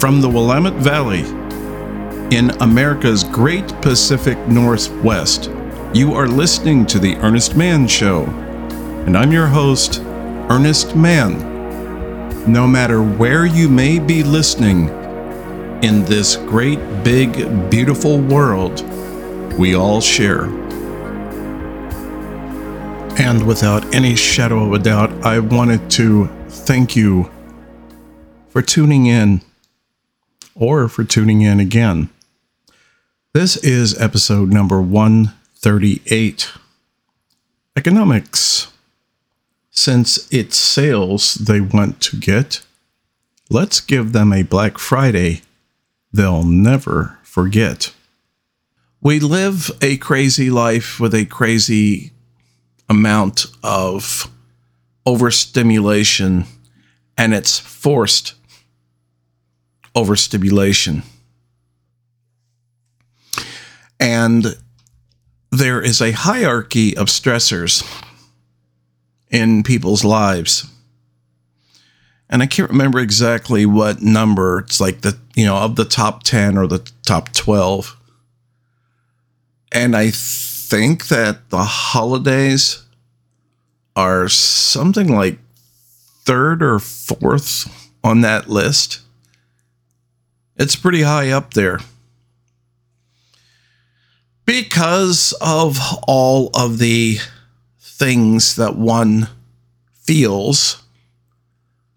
From the Willamette Valley in America's great Pacific Northwest, you are listening to The Earnest Mann Show. And I'm your host, Earnest Mann. No matter where you may be listening in this great, big, beautiful world we all share. And without any shadow of a doubt, I wanted to thank you for tuning in or for tuning in again. This is episode number 138 Economics. Since it's sales they want to get, let's give them a Black Friday they'll never forget. We live a crazy life with a crazy amount of overstimulation and it's forced overstimulation. And there is a hierarchy of stressors in people's lives. And I can't remember exactly what number. It's like the, you know, of the top 10 or the top 12. And I think that the holidays are something like third or fourth on that list. It's pretty high up there. Because of all of the things that one feels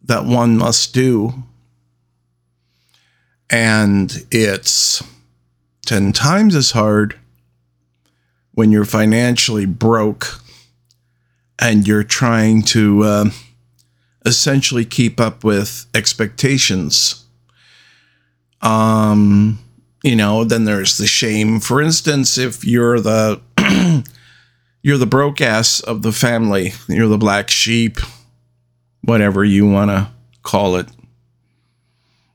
that one must do. And it's 10 times as hard when you're financially broke and you're trying to uh, essentially keep up with expectations. Um, you know, then there's the shame. For instance, if you're the you're the broke ass of the family, you're the black sheep, whatever you want to call it.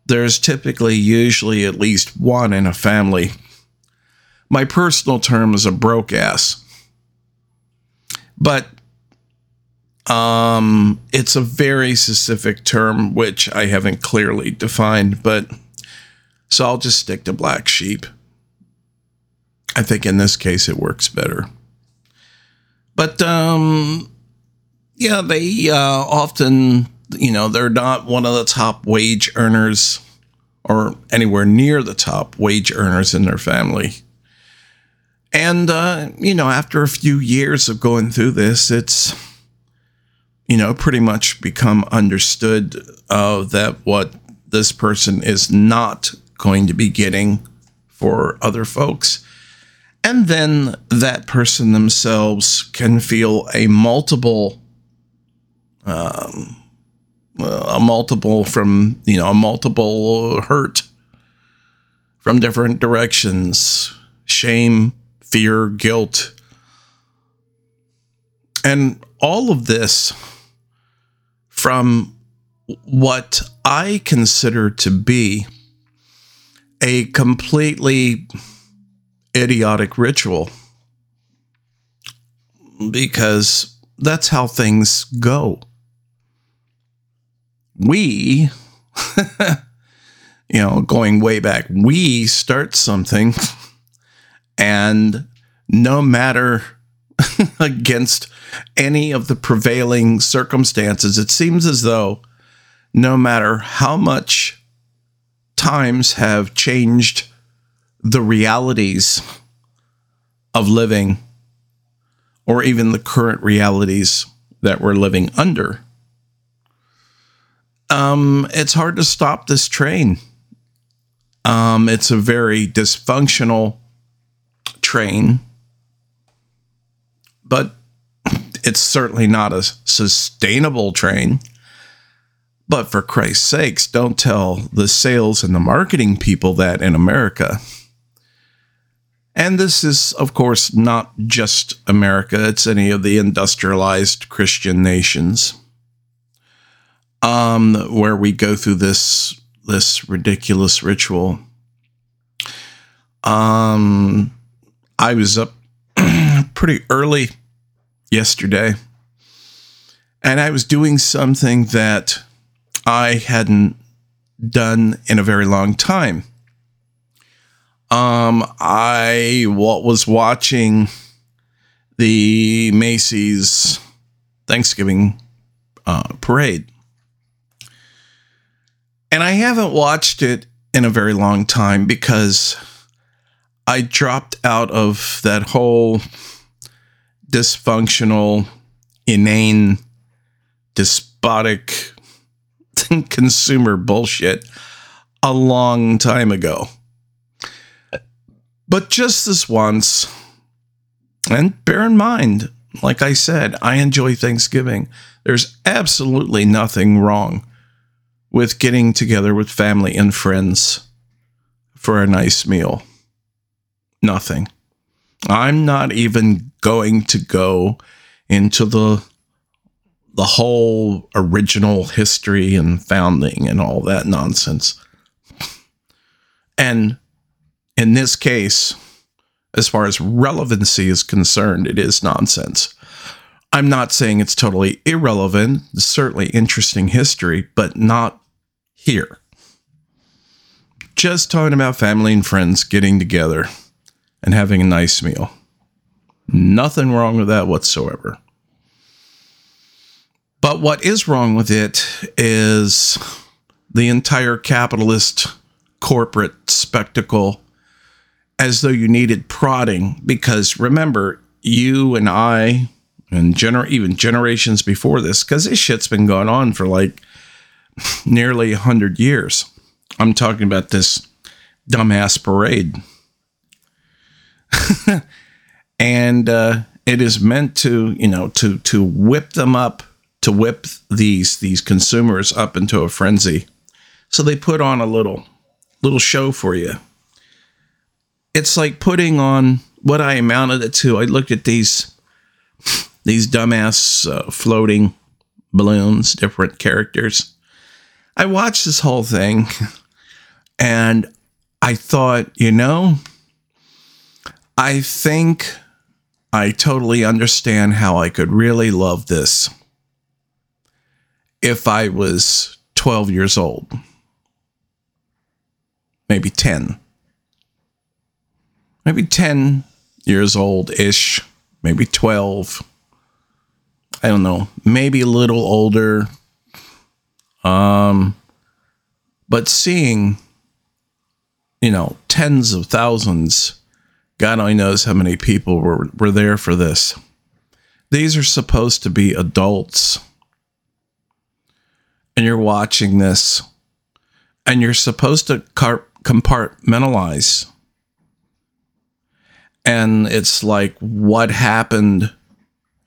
There's typically usually at least one in a family. My personal term is a broke ass. But um, it's a very specific term, which I haven't clearly defined, but so I'll just stick to black sheep. I think in this case it works better. But um, yeah, they uh, often, you know, they're not one of the top wage earners or anywhere near the top wage earners in their family. And, uh, you know, after a few years of going through this, it's you know, pretty much become understood uh, that what this person is not going to be getting for other folks. And then that person themselves can feel a multiple, um, a multiple from, you know, a multiple hurt from different directions shame, fear, guilt. And all of this from what I consider to be a completely idiotic ritual because that's how things go. We, you know, going way back, we start something and no matter against any of the prevailing circumstances. It seems as though no matter how much times have changed the realities of living, or even the current realities that we're living under, um, it's hard to stop this train. Um, it's a very dysfunctional train, but it's certainly not a sustainable train. But for Christ's sakes, don't tell the sales and the marketing people that in America. And this is, of course, not just America, it's any of the industrialized Christian nations um, where we go through this, this ridiculous ritual. Um, I was up pretty early yesterday. And I was doing something that I hadn't done in a very long time. Um, I was watching the Macy's Thanksgiving uh, parade, and I haven't watched it in a very long time because I dropped out of that whole dysfunctional, inane, despotic consumer bullshit a long time ago. But just this once, and bear in mind, like I said, I enjoy Thanksgiving. There's absolutely nothing wrong with getting together with family and friends for a nice meal. Nothing. I'm not even going to go into the the whole original history and founding and all that nonsense. And in this case, as far as relevancy is concerned, it is nonsense. I'm not saying it's totally irrelevant. It's certainly interesting history, but not here. Just talking about family and friends getting together and having a nice meal. Nothing wrong with that whatsoever. But what is wrong with it is the entire capitalist corporate spectacle as though you needed prodding because remember you and I and gener- even generations before this because this shit's been going on for like nearly 100 years. I'm talking about this dumbass parade. and uh, it is meant to, you know, to to whip them up, to whip these these consumers up into a frenzy. So they put on a little little show for you. It's like putting on what I amounted it to. I looked at these these dumbass uh, floating balloons, different characters. I watched this whole thing and I thought, you know, I think I totally understand how I could really love this if I was 12 years old, maybe 10, maybe 10 years old ish, maybe 12. I don't know, maybe a little older. Um, but seeing, you know, tens of thousands, God only knows how many people were, were there for this. These are supposed to be adults. And you're watching this, and you're supposed to compartmentalize. And it's like what happened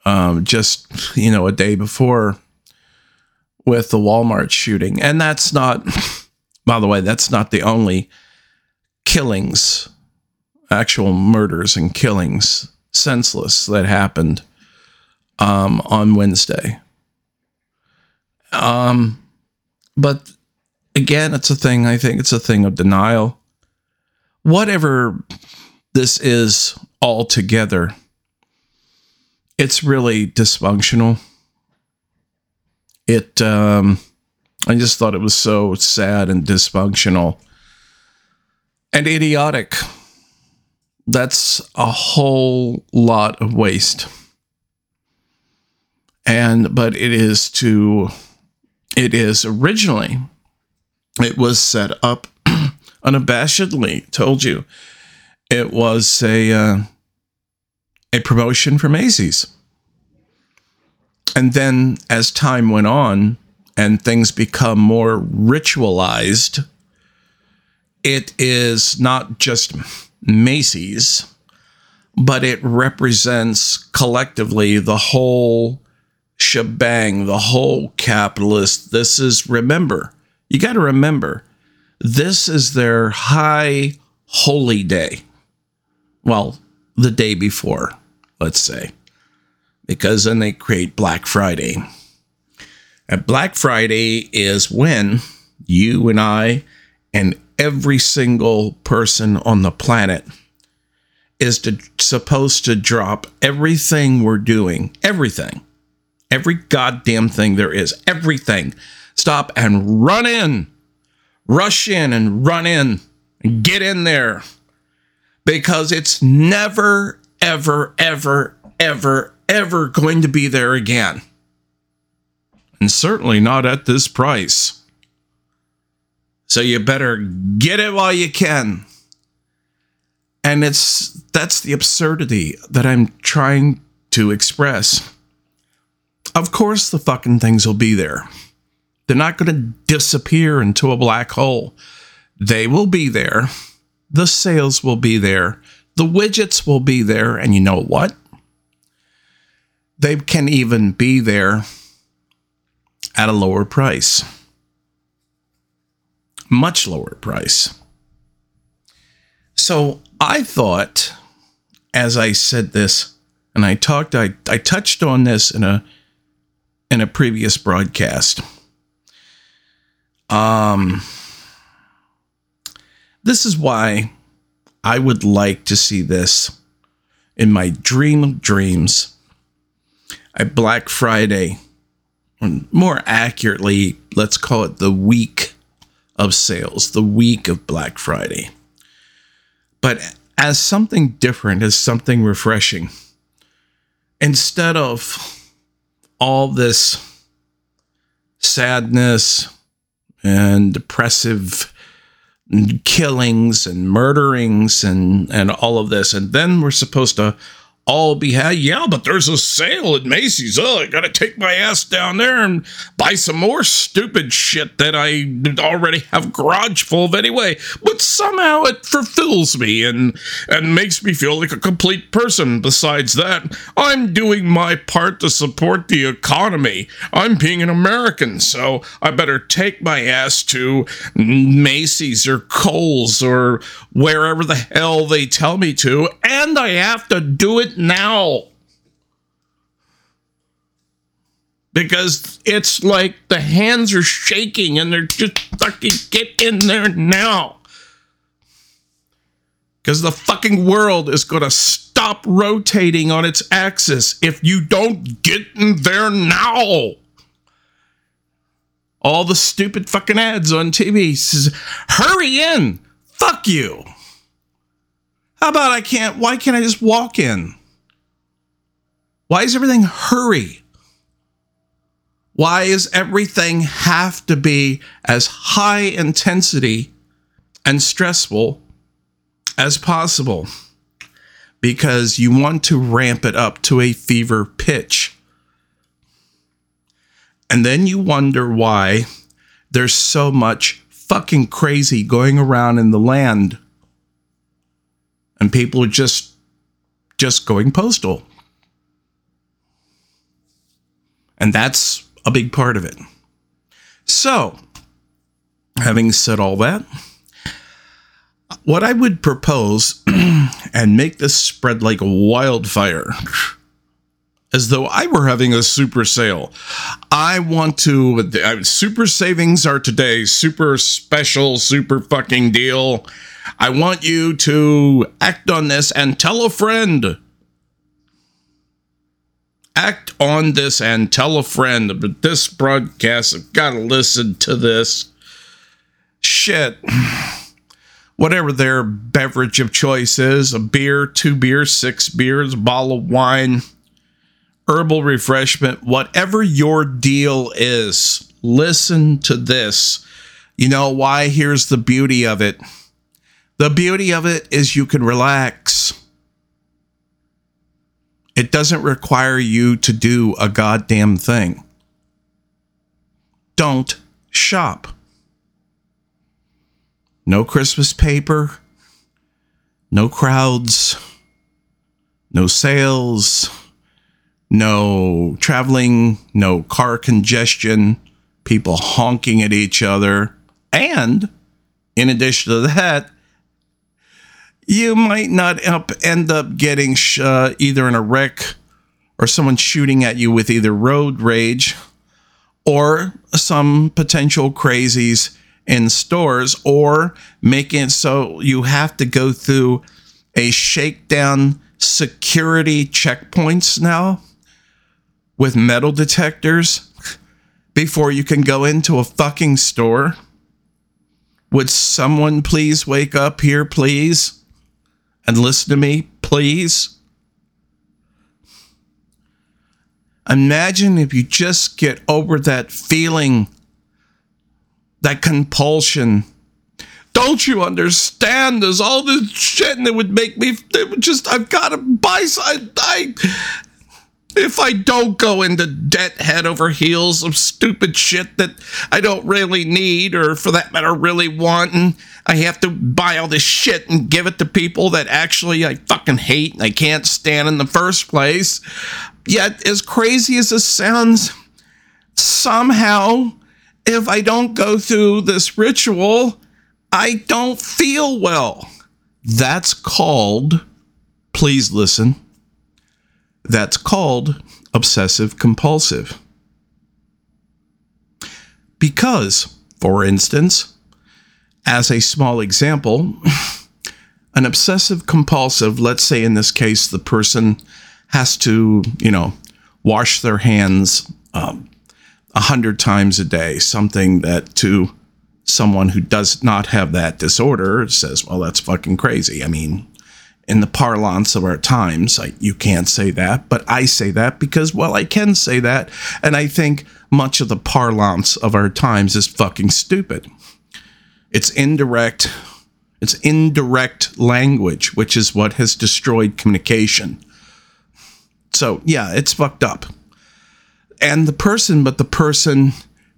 um, just you know a day before with the Walmart shooting, and that's not. By the way, that's not the only killings, actual murders and killings, senseless that happened um, on Wednesday. Um, but again, it's a thing. I think it's a thing of denial. Whatever this is altogether it's really dysfunctional. It, um, I just thought it was so sad and dysfunctional and idiotic. That's a whole lot of waste. And, but it is to, it is originally, it was set up unabashedly, told you. It was a, uh, a promotion for Macy's. And then as time went on and things become more ritualized, it is not just Macy's, but it represents collectively the whole shebang, the whole capitalist. This is, remember, you got to remember, this is their high holy day. Well, the day before let's say, because then they create Black Friday. And Black Friday is when you and I and every single person on the planet is to, supposed to drop everything we're doing, everything, every goddamn thing there is, everything. Stop and run in, rush in and run in get in there because it's never, ever, ever, ever, ever going to be there again. And certainly not at this price. So you better get it while you can. And it's that's the absurdity that I'm trying to express. Of course, the fucking things will be there. They're not going to disappear into a black hole. They will be there. The sales will be there. The widgets will be there. And you know what? They can even be there at a lower price. Much lower price. So I thought, as I said this, and I talked, I, I touched on this in a in a previous broadcast. Um, this is why I would like to see this in my dream of dreams. A Black Friday, more accurately, let's call it the week of sales, the week of Black Friday. But as something different, as something refreshing, instead of all this sadness and depressive killings and murderings and and all of this. And then we're supposed to all be had. Yeah, but there's a sale at Macy's. Oh, I gotta take my ass down there and buy some more stupid shit that I already have garage full of anyway. But somehow it fulfills me and and makes me feel like a complete person. Besides that, I'm doing my part to support the economy. I'm being an American, so I better take my ass to Macy's or Kohl's or wherever the hell they tell me to, and I have to do it now. Because it's like the hands are shaking and they're just fucking get in there now. Because the fucking world is going to stop rotating on its axis if you don't get in there now. All the stupid fucking ads on TV says, hurry in. Fuck you. How about I can't, why can't I just walk in? Why is everything hurry? Why is everything have to be as high intensity and stressful as possible? Because you want to ramp it up to a fever pitch. And then you wonder why there's so much fucking crazy going around in the land. And people are just just going postal. And that's a big part of it. So, having said all that, what I would propose and make this spread like wildfire, as though I were having a super sale. I want to, super savings are today, super special, super fucking deal. I want you to act on this and tell a friend act on this and tell a friend. But this broadcast, I've got to listen to this. Shit. Whatever their beverage of choice is a beer, two beers, six beers, bottle of wine, herbal refreshment, whatever your deal is, listen to this. You know why? Here's the beauty of it. The beauty of it is you can relax it doesn't require you to do a goddamn thing. Don't shop. No Christmas paper, no crowds, no sales, no traveling, no car congestion, people honking at each other. And in addition to that, you might not up, end up getting sh- uh, either in a wreck or someone shooting at you with either road rage or some potential crazies in stores or making it so you have to go through a shakedown security checkpoints now with metal detectors before you can go into a fucking store. Would someone please wake up here, please? And listen to me, please? Imagine if you just get over that feeling, that compulsion. Don't you understand? There's all this shit, and it would make me. It would just. I've got to buy. I, I if I don't go into debt head over heels of stupid shit that I don't really need or for that matter really want and I have to buy all this shit and give it to people that actually I fucking hate and I can't stand in the first place. Yet as crazy as this sounds, somehow if I don't go through this ritual, I don't feel well. That's called, please listen that's called obsessive compulsive. Because, for instance, as a small example, an obsessive compulsive, let's say in this case, the person has to, you know, wash their hands um, a um, hundred times a day, something that to someone who does not have that disorder says, well, that's fucking crazy. I mean, in the parlance of our times. I, you can't say that, but I say that because, well, I can say that. And I think much of the parlance of our times is fucking stupid. It's indirect. It's indirect language, which is what has destroyed communication. So, yeah, it's fucked up. And the person, but the person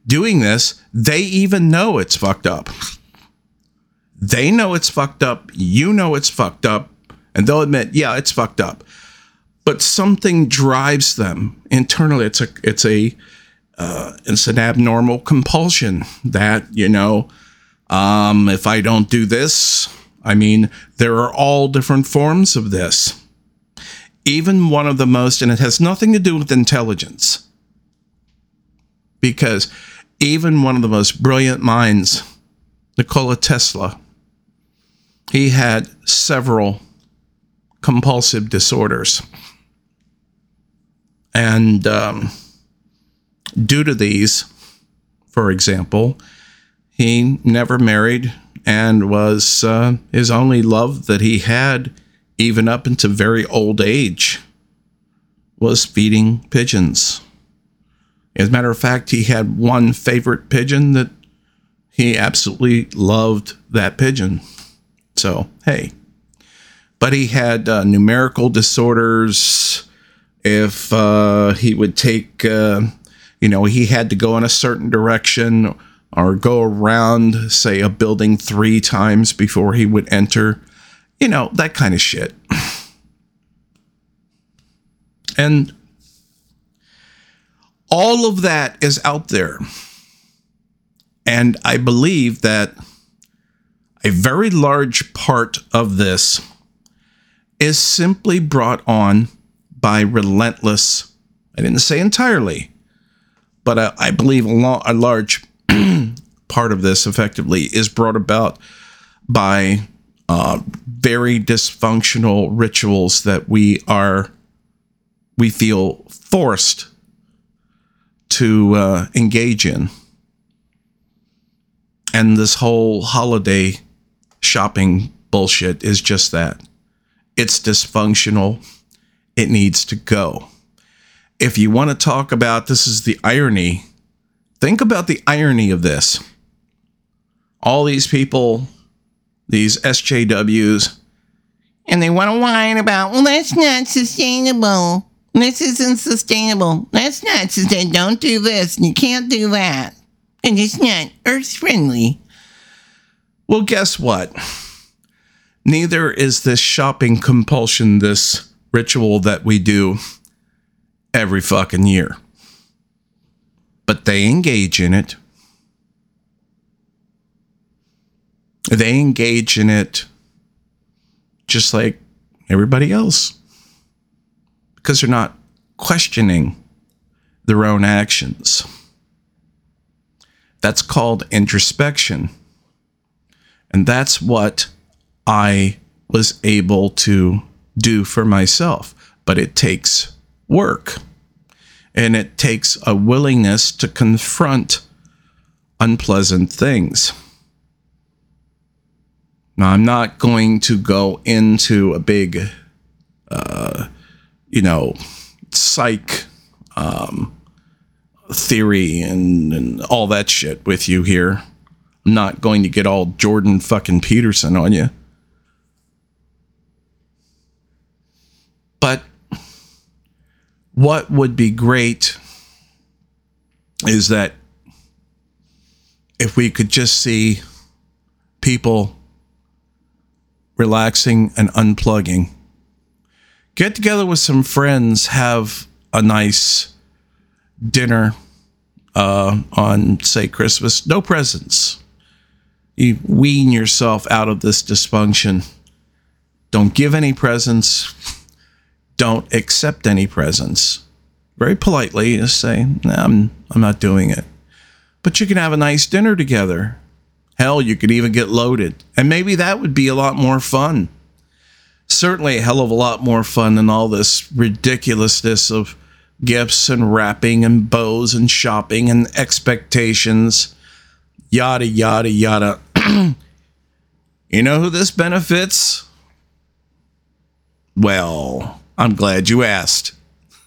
doing this, they even know it's fucked up. They know it's fucked up. You know it's fucked up and they'll admit, yeah, it's fucked up. But something drives them internally. It's a it's a uh, it's an abnormal compulsion that you know um, if I don't do this, I mean there are all different forms of this. Even one of the most, and it has nothing to do with intelligence, because even one of the most brilliant minds, Nikola Tesla, he had several compulsive disorders. And um, due to these, for example, he never married and was uh, his only love that he had, even up into very old age, was feeding pigeons. As a matter of fact, he had one favorite pigeon that he absolutely loved that pigeon. So, hey, but he had uh, numerical disorders. If uh, he would take, uh, you know, he had to go in a certain direction or go around, say, a building three times before he would enter, you know, that kind of shit. And all of that is out there. And I believe that a very large part of this is simply brought on by relentless, I didn't say entirely, but I, I believe a, lo- a large part of this effectively is brought about by uh, very dysfunctional rituals that we are, we feel forced to uh, engage in. And this whole holiday shopping bullshit is just that. It's dysfunctional. It needs to go. If you want to talk about this is the irony, think about the irony of this. All these people, these SJWs, and they want to whine about, well, that's not sustainable. This isn't sustainable. That's not sustainable. Don't do this. You can't do that. And it's not earth friendly. Well, guess what? Neither is this shopping compulsion, this ritual that we do every fucking year. But they engage in it. They engage in it just like everybody else because they're not questioning their own actions. That's called introspection. And that's what I was able to do for myself. But it takes work and it takes a willingness to confront unpleasant things. Now, I'm not going to go into a big, uh, you know, psych um, theory and, and all that shit with you here. I'm not going to get all Jordan fucking Peterson on you. But what would be great is that if we could just see people relaxing and unplugging, get together with some friends, have a nice dinner uh, on, say, Christmas, no presents. You wean yourself out of this dysfunction. Don't give any presents. Don't accept any presents. Very politely, just say, I'm, I'm not doing it. But you can have a nice dinner together. Hell, you could even get loaded. And maybe that would be a lot more fun. Certainly a hell of a lot more fun than all this ridiculousness of gifts and wrapping and bows and shopping and expectations. Yada, yada, yada. you know who this benefits? Well, I'm glad you asked.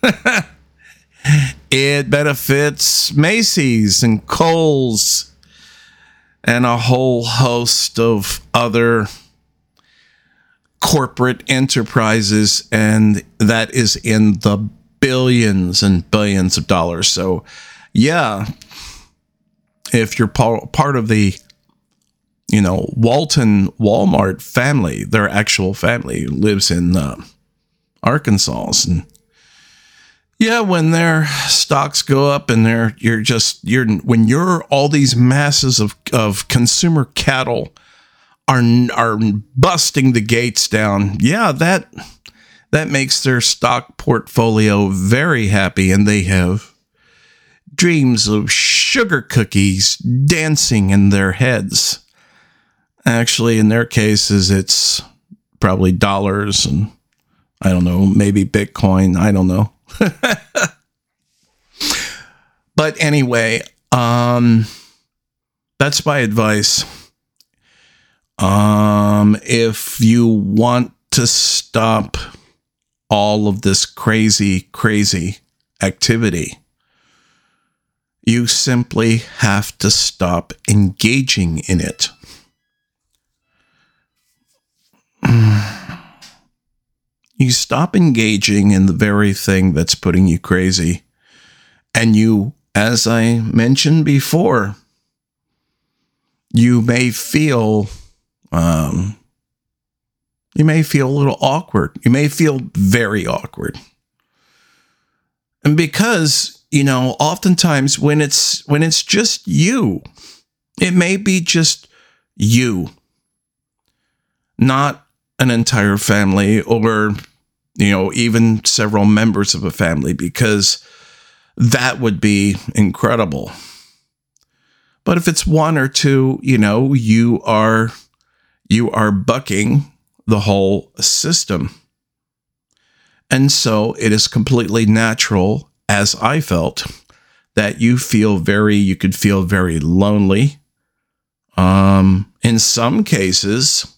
it benefits Macy's and Kohl's and a whole host of other corporate enterprises, and that is in the billions and billions of dollars. So, yeah, if you're part of the you know Walton Walmart family, their actual family lives in uh, Arkansas, and yeah, when their stocks go up and they're you're just you're when you're all these masses of of consumer cattle are are busting the gates down. Yeah, that that makes their stock portfolio very happy and they have dreams of sugar cookies dancing in their heads. Actually, in their cases it's probably dollars and I don't know, maybe Bitcoin, I don't know. but anyway, um, that's my advice. Um, if you want to stop all of this crazy, crazy activity, you simply have to stop engaging in it. you stop engaging in the very thing that's putting you crazy. And you, as I mentioned before, you may feel, um, you may feel a little awkward. You may feel very awkward. And because, you know, oftentimes when it's, when it's just you, it may be just you, not an entire family or you know even several members of a family because that would be incredible. But if it's one or two you know you are you are bucking the whole system. And so it is completely natural as i felt that you feel very you could feel very lonely. Um in some cases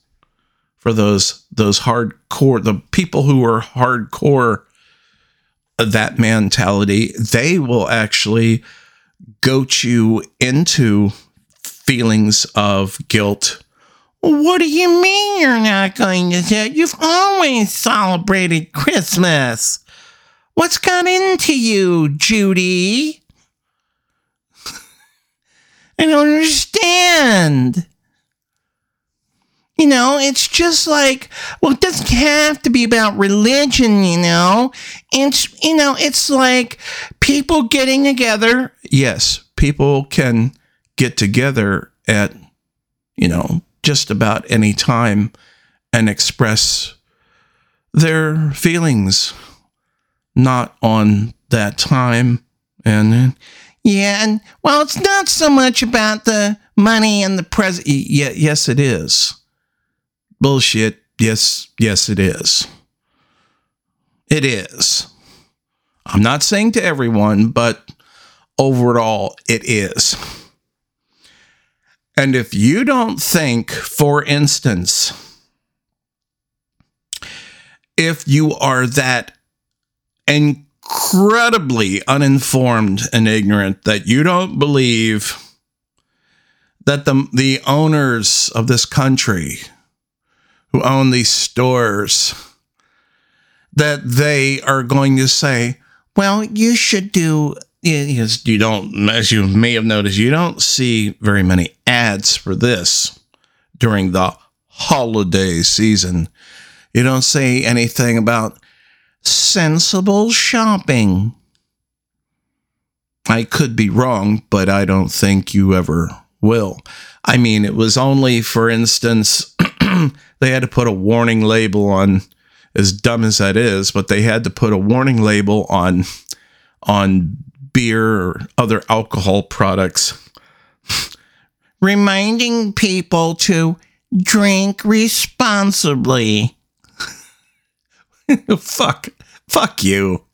for those those hardcore the people who are hardcore that mentality they will actually goat you into feelings of guilt what do you mean you're not going to? You've always celebrated Christmas. What's got into you, Judy? I don't understand. You know, it's just like, well, it doesn't have to be about religion, you know. It's, you know, it's like people getting together. Yes, people can get together at, you know, just about any time and express their feelings, not on that time. And yeah, and well, it's not so much about the money and the present. Yeah, yes, it is bullshit. Yes, yes, it is. It is. I'm not saying to everyone, but overall, it is. And if you don't think, for instance, if you are that incredibly uninformed and ignorant that you don't believe that the the owners of this country who own these stores that they are going to say, well, you should do yes, you don't as you may have noticed, you don't see very many ads for this during the holiday season. You don't say anything about sensible shopping. I could be wrong, but I don't think you ever will. I mean, it was only, for instance, they had to put a warning label on, as dumb as that is, but they had to put a warning label on on beer or other alcohol products, reminding people to drink responsibly. fuck, fuck you.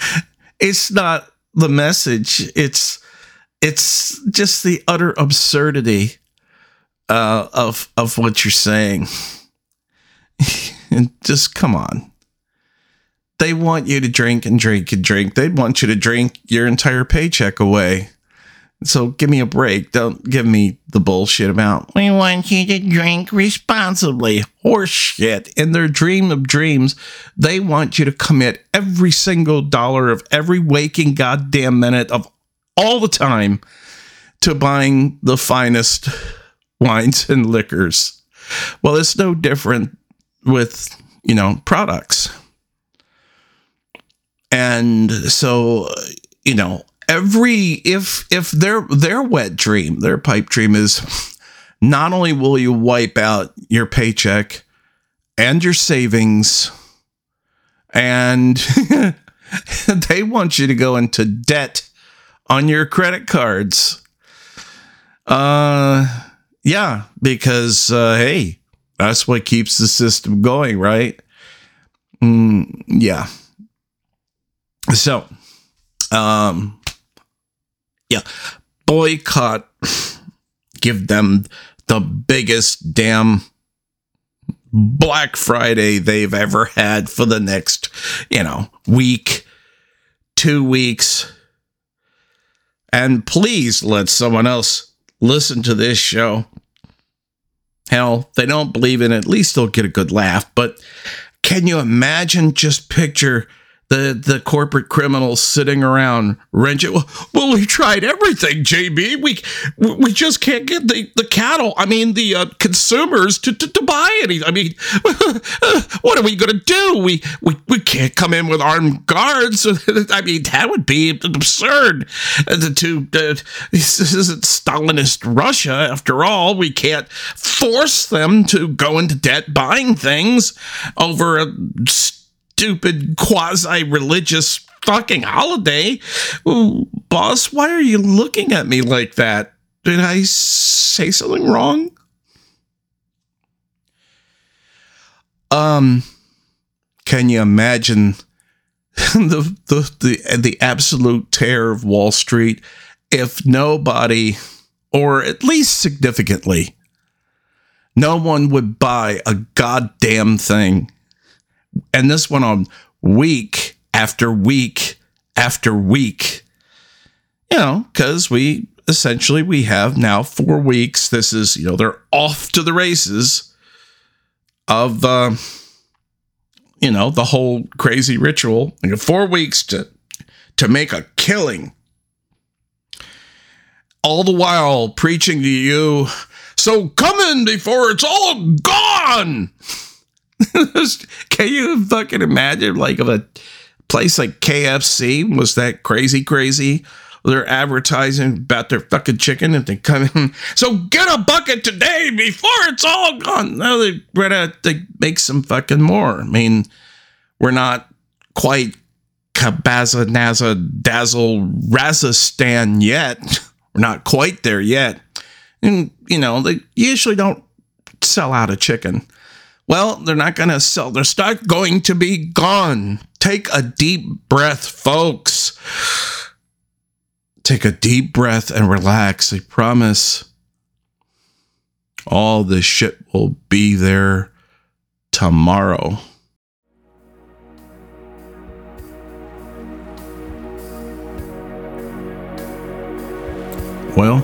It's not the message. It's it's just the utter absurdity uh, of of what you're saying. and just come on. They want you to drink and drink and drink. They want you to drink your entire paycheck away. So give me a break. Don't give me the bullshit about we want you to drink responsibly. Horseshit. In their dream of dreams, they want you to commit every single dollar of every waking goddamn minute of all the time to buying the finest wines and liquors. Well, it's no different with, you know, products. And so, you know, every if if their their wet dream, their pipe dream is not only will you wipe out your paycheck and your savings and they want you to go into debt on your credit cards. Uh yeah, because uh hey, that's what keeps the system going, right? Mm, yeah. So, um yeah, boycott, give them the biggest damn Black Friday they've ever had for the next, you know, week, two weeks. And please let someone else listen to this show. Hell, they don't believe in it. At least they'll get a good laugh. But can you imagine? Just picture the the corporate criminals sitting around wrenching. Well, we tried everything, JB. We we just can't get the, the cattle. I mean, the uh, consumers to, to, to buy any. I mean, what are we going to do? We, we we can't come in with armed guards. I mean, that would be absurd. Uh, to uh, this isn't Stalinist Russia after all. We can't force them to go into debt buying things over a stupid quasi religious fucking holiday. Boss, why are you looking at me like that? Did I say something wrong? Um, can you imagine the the the the absolute terror of Wall Street if nobody, or at least significantly, no one would buy a goddamn thing and this went on week after week after week. You know, because we essentially we have now four weeks. This is you know they're off to the races of uh, you know the whole crazy ritual. You have four weeks to to make a killing. All the while preaching to you, so come in before it's all gone. Can you fucking imagine like of a place like KFC was that crazy crazy? They're advertising about their fucking chicken and they come in. So get a bucket today before it's all gone. No, they ready to make some fucking more. I mean, we're not quite Kabaza Naza Dazzle Razastan yet. We're not quite there yet. And you know, they usually don't sell out a chicken. Well, they're not going to sell. They're start going to be gone. Take a deep breath, folks. Take a deep breath and relax. I promise All this shit will be there tomorrow. Well,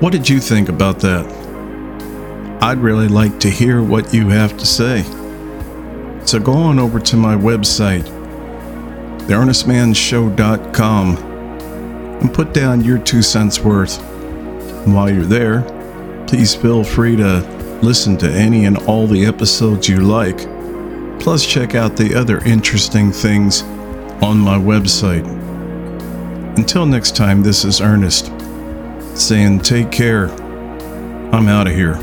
what did you think about that? I'd really like to hear what you have to say. So go on over to my website, theearnestmanshow.com, and put down your two cents worth. And while you're there, please feel free to listen to any and all the episodes you like. Plus, check out the other interesting things on my website. Until next time, this is Earnest saying take care. I'm out of here.